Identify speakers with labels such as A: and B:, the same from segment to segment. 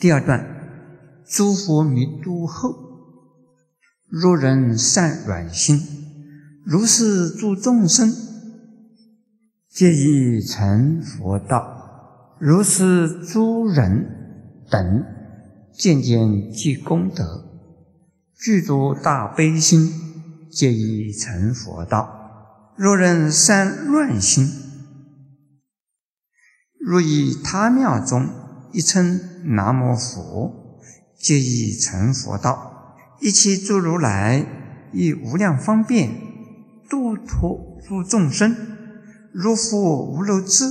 A: 第二段，诸佛弥度后，若人善软心，如是诸众生，皆已成佛道。如是诸人等，渐渐积功德，具足大悲心，皆已成佛道。若人善乱心，若以他庙中一称南无佛，皆已成佛道。一切诸如来以无量方便度脱诸众生，若复无漏智。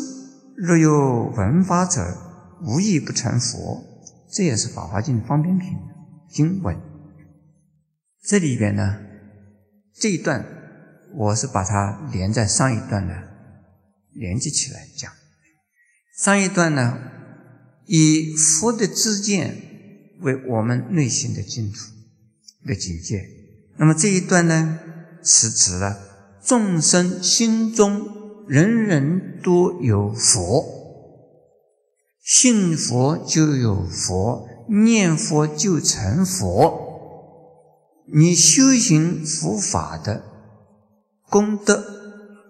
A: 若有闻法者，无一不成佛。这也是《法华经》方便品经文。这里边呢，这一段我是把它连在上一段呢连接起来讲。上一段呢，以佛的知见为我们内心的净土的境界。那么这一段呢，是指了众生心中。人人都有佛，信佛就有佛，念佛就成佛。你修行佛法的功德，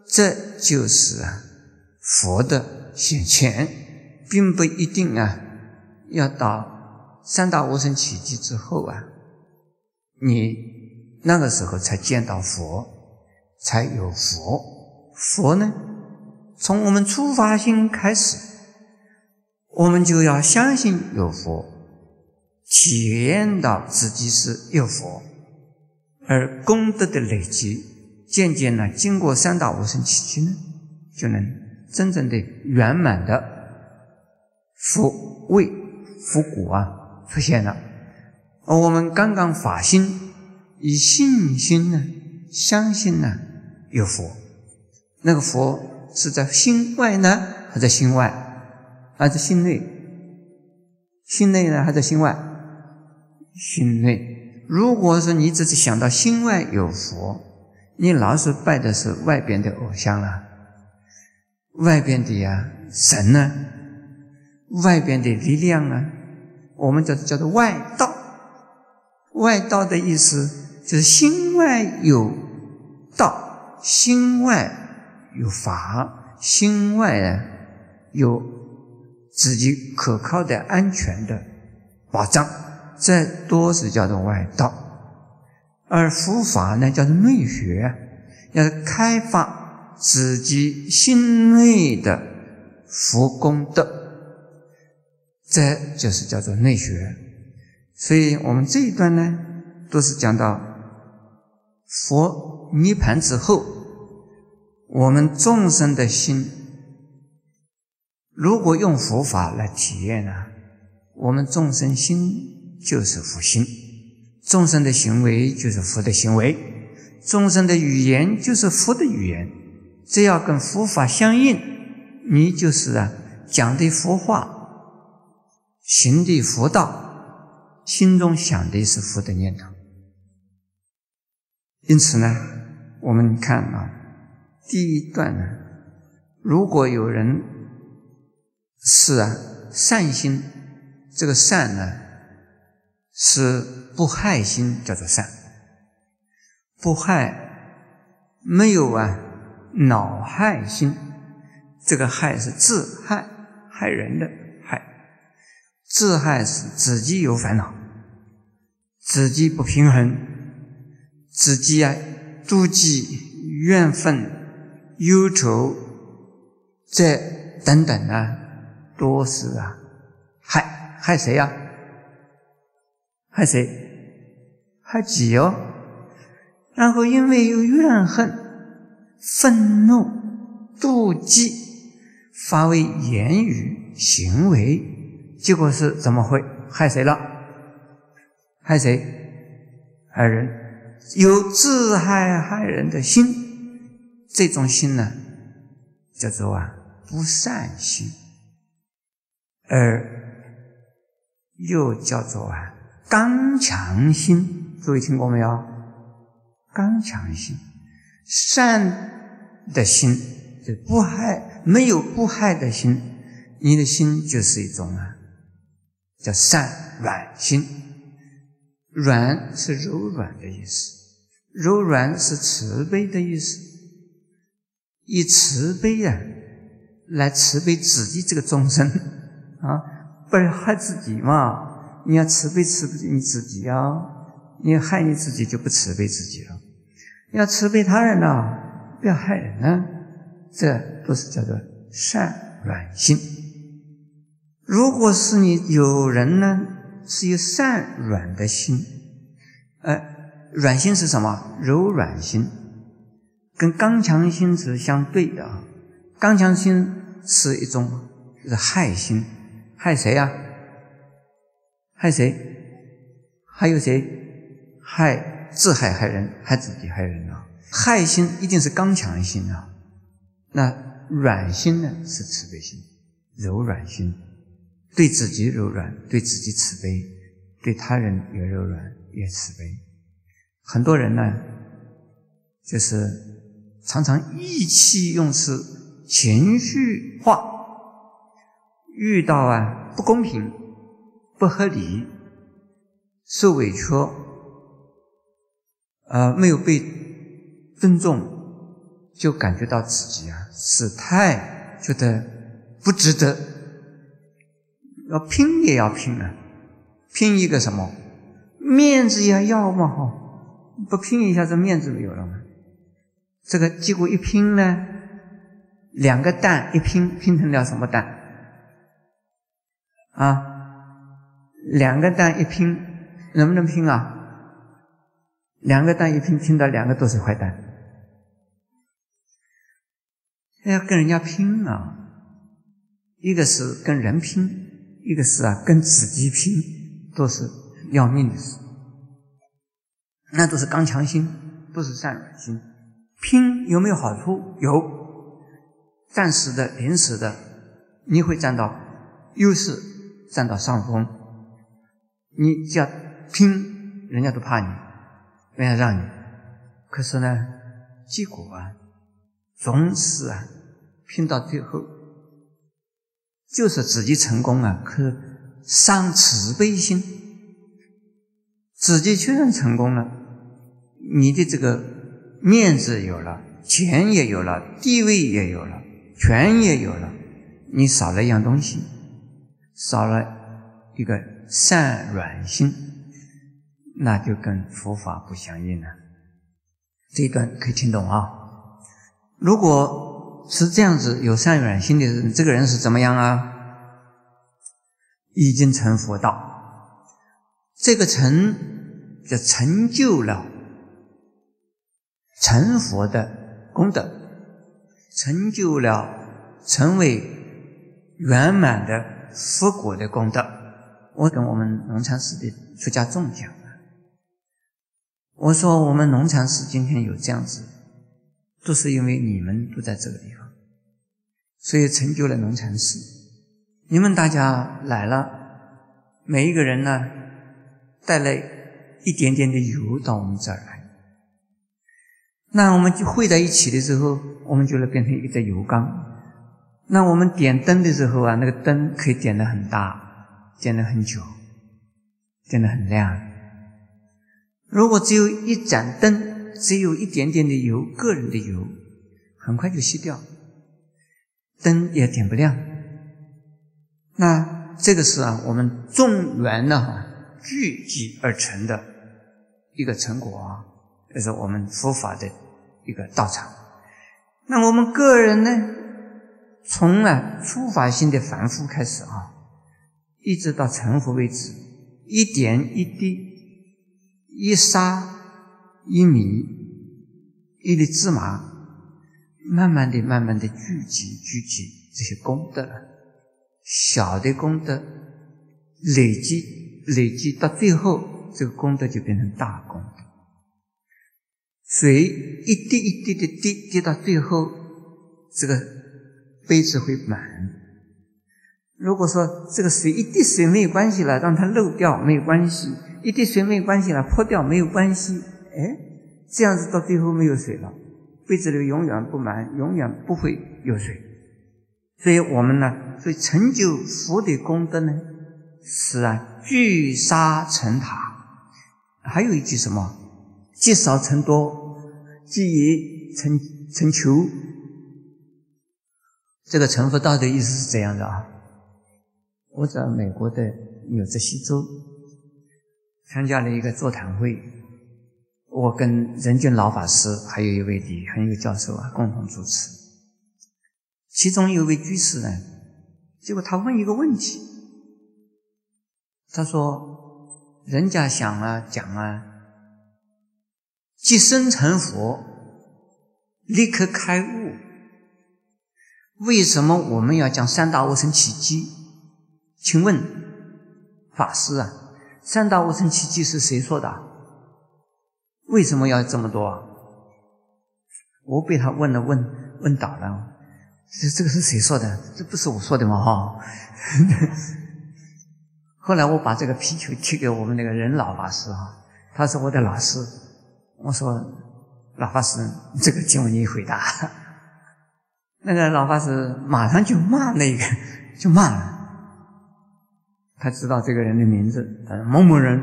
A: 这就是佛的显现，并不一定啊要到三大无生奇迹之后啊，你那个时候才见到佛，才有佛。佛呢？从我们出发心开始，我们就要相信有佛，体验到自己是有佛，而功德的累积，渐渐呢，经过三大无生奇迹呢，就能真正的圆满的佛位、佛骨啊出现了。而我们刚刚发心，以信心呢，相信呢有佛。那个佛是在心外呢，还在心外，还是心内？心内呢，还在心外？心内。如果说你只是想到心外有佛，你老是拜的是外边的偶像了，外边的呀神呢，外边的力量啊，我们叫叫做外道。外道的意思就是心外有道，心外。有法，心外啊有自己可靠的、安全的保障，这都是叫做外道。而佛法呢，叫做内学，要开发自己心内的佛功德，这就是叫做内学。所以我们这一段呢，都是讲到佛涅盘之后。我们众生的心，如果用佛法来体验呢，我们众生心就是佛心，众生的行为就是佛的行为，众生的语言就是佛的语言。只要跟佛法相应，你就是啊讲的佛话，行的佛道，心中想的是佛的念头。因此呢，我们看啊。第一段呢，如果有人是啊善心，这个善呢是不害心，叫做善；不害没有啊恼害心，这个害是自害，害人的。自害是自己有烦恼，自己不平衡，自己啊妒忌怨愤。忧愁，这等等啊，都是啊，害害谁呀？害谁？害己哦。然后因为有怨恨、愤怒、妒忌，发为言语行为，结果是怎么会害谁了？害谁？害人，有自害害人的心。这种心呢，叫做啊不善心，而又叫做啊刚强心。各位听过没有？刚强心，善的心就不害，没有不害的心，你的心就是一种啊叫善软心。软是柔软的意思，柔软是慈悲的意思。以慈悲呀，来慈悲自己这个众生啊，不是害自己嘛？你要慈悲慈悲你自己啊，你害你自己就不慈悲自己了。要慈悲他人呢，不要害人呢，这都是叫做善软心。如果是你有人呢，是有善软的心，呃，软心是什么？柔软心。跟刚强心是相对的啊，刚强心是一种是害心，害谁呀？害谁？还有谁？害自害害人，害自己害人啊！害心一定是刚强心啊。那软心呢？是慈悲心，柔软心，对自己柔软，对自己慈悲，对他人也柔软也慈悲。很多人呢，就是。常常意气用事，情绪化，遇到啊不公平、不合理、受委屈，呃没有被尊重，就感觉到自己啊是太觉得不值得，要拼也要拼啊，拼一个什么面子也要嘛哈，不拼一下这面子没有了吗？这个结果一拼呢，两个蛋一拼，拼成了什么蛋？啊，两个蛋一拼，能不能拼啊？两个蛋一拼，拼到两个都是坏蛋。要跟人家拼啊，一个是跟人拼，一个是啊跟自己拼，都是要命的事。那都是刚强心，不是善软心。拼有没有好处？有，暂时的、临时的，你会占到优势，占到上风。你只要拼，人家都怕你，人家让你。可是呢，结果啊，总是啊，拼到最后，就是自己成功啊，可伤慈悲心。自己确认成功了，你的这个。面子有了，钱也有了，地位也有了，权也有了，你少了一样东西，少了一个善软心，那就跟佛法不相应了。这一段可以听懂啊？如果是这样子有善软心的人，这个人是怎么样啊？已经成佛道，这个成就成就了。成佛的功德，成就了成为圆满的佛果的功德。我跟我们农禅寺的出家众讲我说我们农禅寺今天有这样子，都是因为你们都在这个地方，所以成就了农禅寺。你们大家来了，每一个人呢，带了一点点的油到我们这儿来。那我们就汇在一起的时候，我们就能变成一个油缸。那我们点灯的时候啊，那个灯可以点得很大，点得很久，点得很亮。如果只有一盏灯，只有一点点的油，个人的油，很快就熄掉，灯也点不亮。那这个是啊，我们众缘呢聚集而成的一个成果啊。这是我们佛法的一个道场。那我们个人呢，从啊初发心的凡夫开始啊，一直到成佛为止，一点一滴，一沙一米，一粒芝麻，慢慢的、慢慢的聚集、聚集这些功德，小的功德累积、累积到最后，这个功德就变成大功。水一滴一滴的滴，滴到最后，这个杯子会满。如果说这个水一滴水没有关系了，让它漏掉没有关系；一滴水没有关系了，泼掉没有关系。哎，这样子到最后没有水了，杯子里永远不满，永远不会有水。所以我们呢，所以成就佛的功德呢，是啊，聚沙成塔。还有一句什么？积少成多，积业成成丘。这个成佛道的意思是这样的啊。我在美国的纽泽西州参加了一个座谈会，我跟仁俊老法师还有一位李恒友教授啊共同主持。其中有位居士呢，结果他问一个问题，他说。人家想啊讲啊，即生成佛，立刻开悟。为什么我们要讲三大无生奇迹？请问法师啊，三大无生奇迹是谁说的？为什么要这么多？我被他问了问问倒了。这这个是谁说的？这不是我说的吗？哈。后来我把这个皮球踢给我们那个任老法师啊，他是我的老师。我说：“老法师，这个经文你回答。” 那个老法师马上就骂那个，就骂了。他知道这个人的名字，他说：“某某人，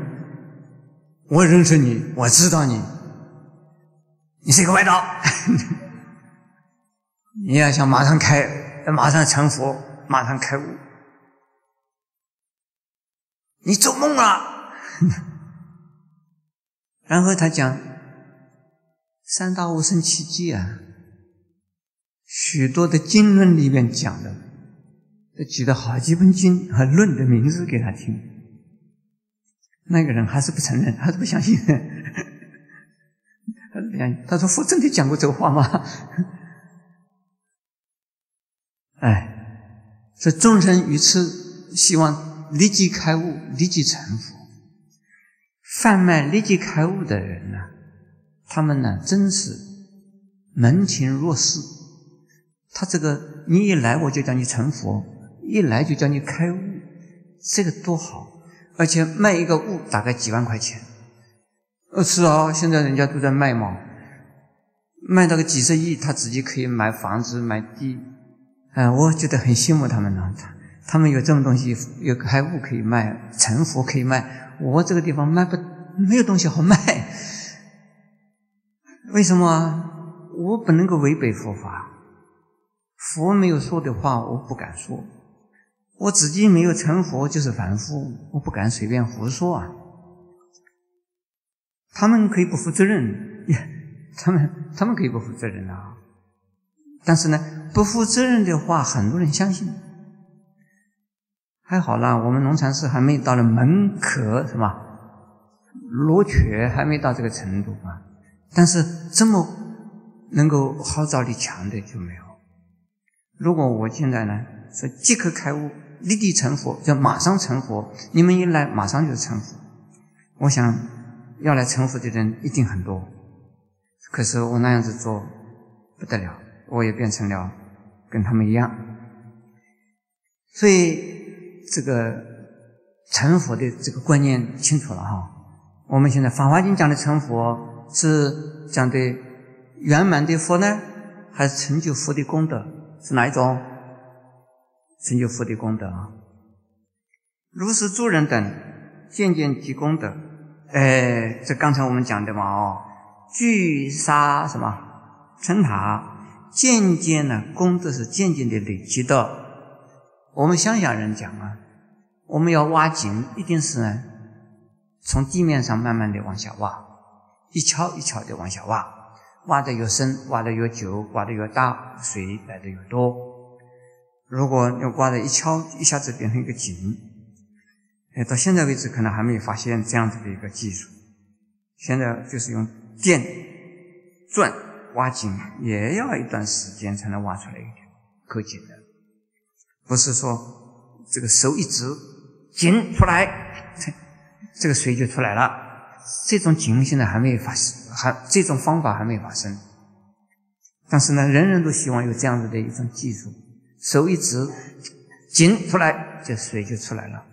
A: 我认识你，我知道你，你是一个外道，你要想马上开，马上成佛，马上开悟。”你做梦了，然后他讲三大无生奇迹啊，许多的经论里面讲的，他举了好几本经和论的名字给他听，那个人还是不承认，还是不相信，他不相信，他说佛真的讲过这个话吗？哎，这众生于此希望。立即开悟，立即成佛。贩卖立即开悟的人呢，他们呢真是门庭若市。他这个你一来我就叫你成佛，一来就叫你开悟，这个多好！而且卖一个物大概几万块钱。呃，是啊，现在人家都在卖嘛，卖到个几十亿，他自己可以买房子、买地。哎，我觉得很羡慕他们呢。他们有这种东西，有开物可以卖，成佛可以卖。我这个地方卖不，没有东西好卖。为什么？我不能够违背佛法，佛没有说的话，我不敢说。我自己没有成佛，就是凡夫，我不敢随便胡说啊。他们可以不负责任，他们他们可以不负责任啊。但是呢，不负责任的话，很多人相信。还好啦，我们农禅寺还没到了门可是吧？罗雀还没到这个程度啊。但是这么能够号召力强的就没有。如果我现在呢是即刻开悟、立地成佛，就马上成佛，你们一来马上就成佛，我想要来成佛的人一定很多。可是我那样子做不得了，我也变成了跟他们一样，所以。这个成佛的这个观念清楚了哈。我们现在《法华经》讲的成佛是讲的圆满的佛呢，还是成就佛的功德？是哪一种？成就佛的功德啊！如是诸人等渐渐积功德，哎，这刚才我们讲的嘛哦，聚沙什么成塔，渐渐呢功德是渐渐的累积的。我们乡下人讲啊，我们要挖井，一定是呢，从地面上慢慢的往下挖，一锹一锹的往下挖，挖的越深，挖的越久，挖的越大，水来的越多。如果要刮的一敲一下子变成一个井，哎，到现在为止可能还没有发现这样子的一个技术。现在就是用电钻挖井，也要一段时间才能挖出来一条可井的。不是说这个手一指井出来，这个水就出来了。这种井现在还没有发生，还这种方法还没有发生。但是呢，人人都希望有这样子的一种技术，手一指井出来，这水就出来了。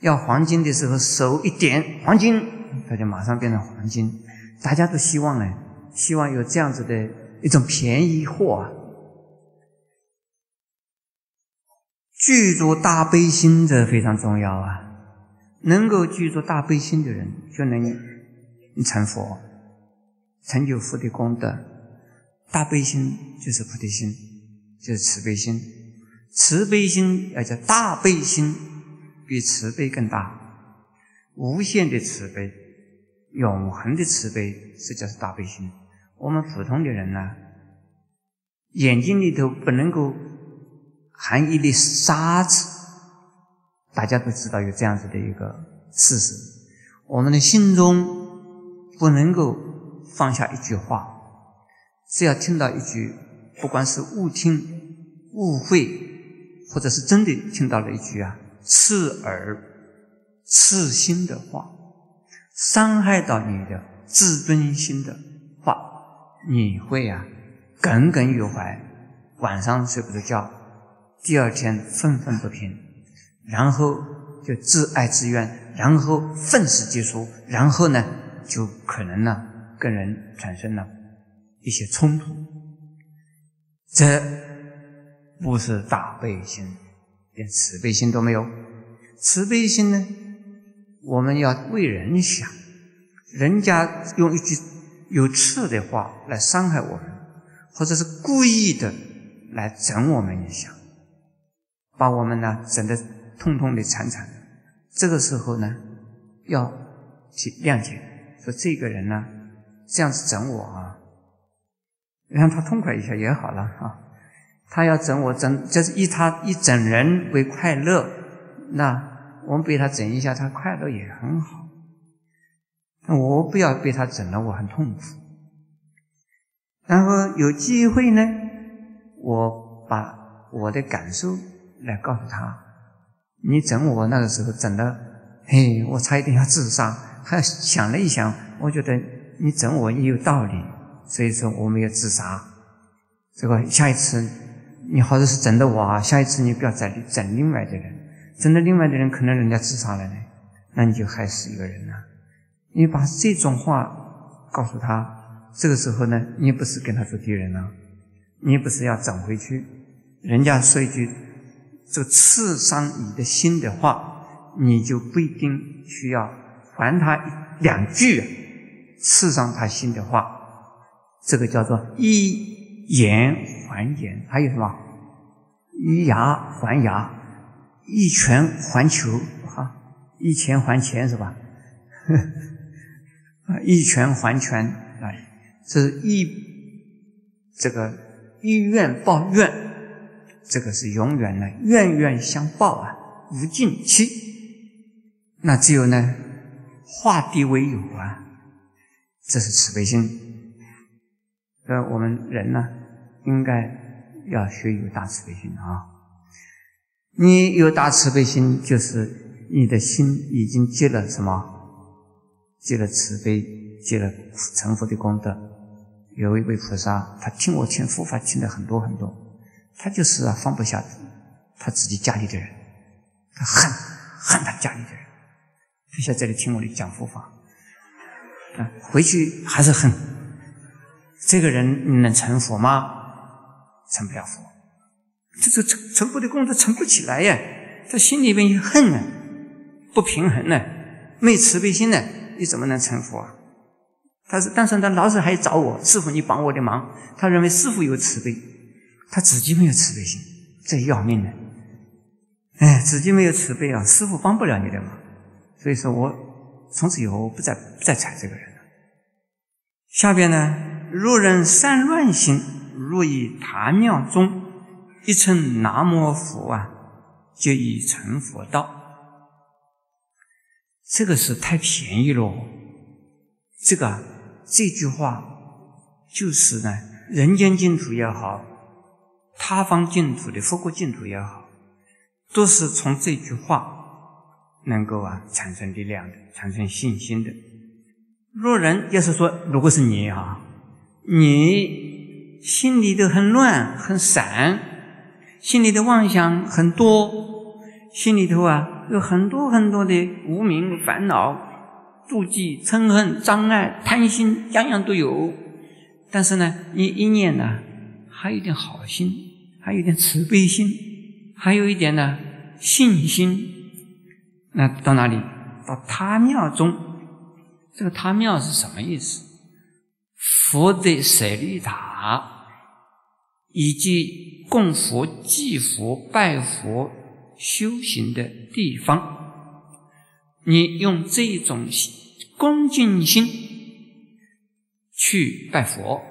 A: 要黄金的时候，手一点黄金，它就马上变成黄金。大家都希望呢，希望有这样子的一种便宜货啊。具足大悲心这非常重要啊！能够具足大悲心的人，就能成佛，成就佛的功德。大悲心就是菩提心，就是慈悲心。慈悲心要叫大悲心，比慈悲更大，无限的慈悲，永恒的慈悲，这叫是大悲心。我们普通的人呢，眼睛里头不能够含一粒沙子，大家都知道有这样子的一个事实。我们的心中不能够放下一句话，只要听到一句，不管是误听、误会。或者是真的听到了一句啊刺耳、刺心的话，伤害到你的自尊心的话，你会啊耿耿于怀，晚上睡不着觉，第二天愤愤不平，然后就自哀自怨，然后愤世嫉俗，然后呢就可能呢跟人产生了一些冲突，这。不是大悲心，连慈悲心都没有。慈悲心呢，我们要为人想，人家用一句有刺的话来伤害我们，或者是故意的来整我们一下，把我们呢整得痛痛的、惨惨的。这个时候呢，要去谅解，说这个人呢这样子整我啊，让他痛快一下也好了啊。他要整我整，就是以他以整人为快乐，那我们被他整一下，他快乐也很好。我不要被他整了，我很痛苦。然后有机会呢，我把我的感受来告诉他。你整我那个时候整的，嘿，我差一点要自杀。还想了一想，我觉得你整我也有道理，所以说我没有自杀。这个下一次。你好，像是整的我啊！下一次你不要再整另外的人，整的另外的人可能人家自杀了呢，那你就害死一个人了。你把这种话告诉他，这个时候呢，你不是跟他做敌人了，你不是要整回去。人家说一句这刺伤你的心的话，你就不一定需要还他两句刺伤他心的话。这个叫做以言。还言，还有什么？以牙还牙，以拳还球，哈，一拳还钱是吧？啊，以拳还拳，哎，这是一这个一怨报怨，这个是永远的冤冤相报啊，无尽期。那只有呢，化敌为友啊，这是慈悲心。呃，我们人呢？应该要学有大慈悲心啊！你有大慈悲心，就是你的心已经积了什么？积了慈悲，积了成佛的功德。有一位菩萨，他听我听佛法听了很多很多，他就是啊放不下他自己家里的人，他恨恨他家里的人，就在这里听我的讲佛法，啊，回去还是恨。这个人你能成佛吗？成不了佛，这这成成佛的功德成不起来呀！他心里面有恨呢，不平衡呢，没慈悲心呢，你怎么能成佛啊？他是，但是他老是还找我师傅，你帮我的忙。他认为师傅有慈悲，他自己没有慈悲心，这要命呢！哎，自己没有慈悲啊，师傅帮不了你的忙。所以说我从此以后不再不再睬这个人了。下边呢，若人善乱心。若以坛庙中一称南无佛啊，就已成佛道。这个是太便宜了。这个这句话就是呢，人间净土也好，他方净土的佛国净土也好，都是从这句话能够啊产生力量的，产生信心的。若人要是说，如果是你啊，你。心里头很乱很散，心里的妄想很多，心里头啊有很多很多的无名烦恼、妒忌、嗔恨、障碍、贪心，样样都有。但是呢，你一念呢，还有点好心，还有点慈悲心，还有一点呢，信心。那到哪里？到他庙中。这个他庙是什么意思？佛的舍利塔，以及供佛、祭佛、拜佛、修行的地方。你用这种恭敬心去拜佛，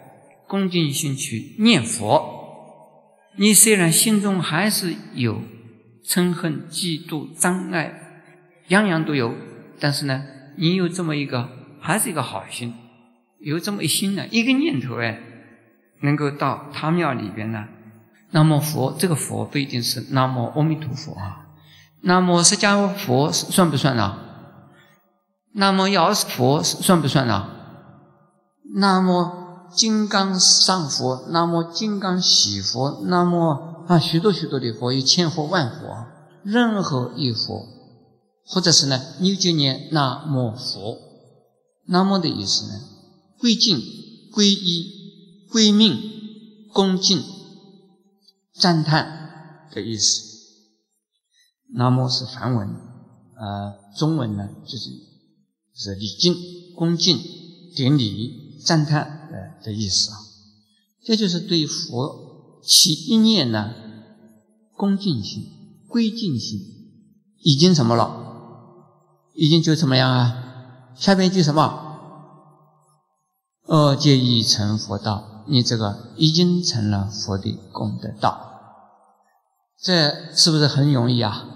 A: 恭敬心去念佛。你虽然心中还是有嗔恨、嫉妒、障碍，样样都有，但是呢，你有这么一个，还是一个好心，有这么一心呢，一个念头哎，能够到他庙里边呢。那么佛，这个佛不一定是南无阿弥陀佛啊，那么释迦佛算不算呢？那么药师佛算不算呢？那么。金刚上佛，那么金刚喜佛，那么啊许多许多的佛，有千佛万佛，任何一佛，或者是呢，你就念那么佛，那么的意思呢，归敬、皈依、归命、恭敬、赞叹的意思。那么是梵文，呃，中文呢就是是礼敬、恭敬、顶礼、赞叹。呃的意思啊，这就是对佛起一念呢，恭敬心、归敬心，已经什么了？已经就怎么样啊？下边一句什么？二皆已成佛道，你这个已经成了佛的功德道，这是不是很容易啊？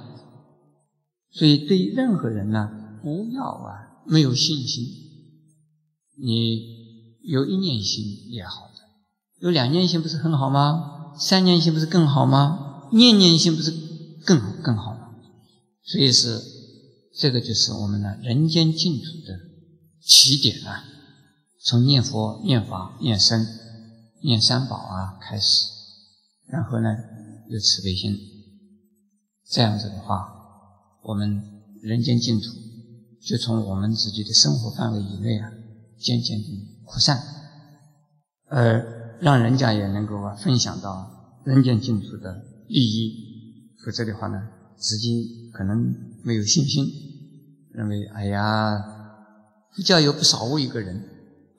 A: 所以对任何人呢，不要啊没有信心，你。有一念心也好的，有两念心不是很好吗？三念心不是更好吗？念念心不是更更好吗？所以是这个就是我们的人间净土的起点啊！从念佛、念法、念僧、念三宝啊开始，然后呢有慈悲心，这样子的话，我们人间净土就从我们自己的生活范围以内啊，渐渐的。扩散，而让人家也能够啊分享到人间净土的利益，否则的话呢，自己可能没有信心，认为哎呀，佛教有不少我一个人，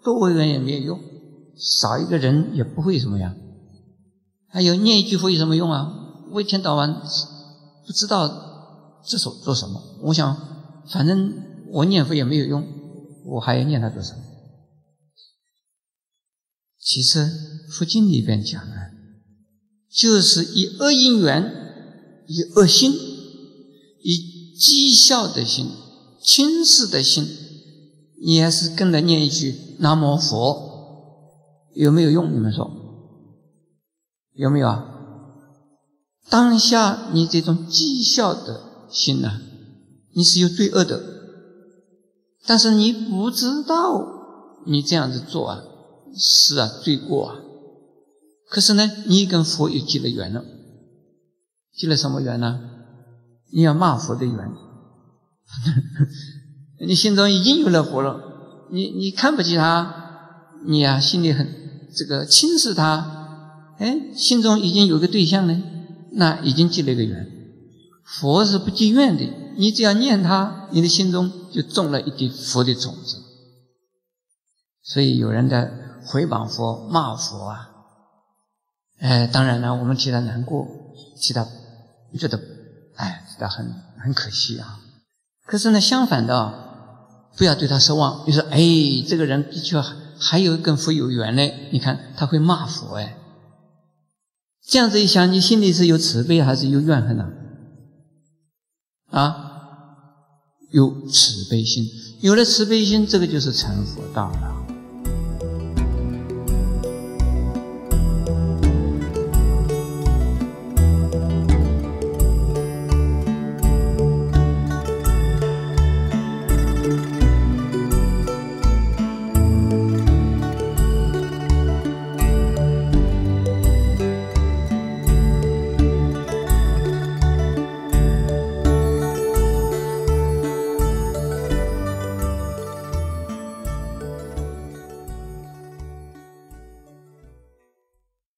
A: 多我一个人也没有用，少一个人也不会什么样，还有念一句佛有什么用啊？我一天到晚不知道这首做什么，我想反正我念佛也没有用，我还要念它做什么？其实佛经里边讲啊，就是以恶因缘、以恶心、以讥笑的心、轻视的心，你还是跟着念一句“南无佛”，有没有用？你们说有没有啊？当下你这种讥笑的心呢，你是有罪恶的，但是你不知道你这样子做啊。是啊，罪过啊！可是呢，你跟佛又结了缘了，结了什么缘呢？你要骂佛的缘，你心中已经有了佛了，你你看不起他，你呀心里很这个轻视他，哎，心中已经有个对象了，那已经结了一个缘。佛是不结怨的，你只要念他，你的心中就种了一滴佛的种子。所以有人在。回谤佛、骂佛啊！哎，当然了，我们替他难过，替他觉得，哎，替他很很可惜啊。可是呢，相反的，不要对他失望。你说，哎，这个人的确还有跟佛有缘呢。你看他会骂佛，哎，这样子一想，你心里是有慈悲还是有怨恨呢？啊，有慈悲心，有了慈悲心，这个就是成佛道了。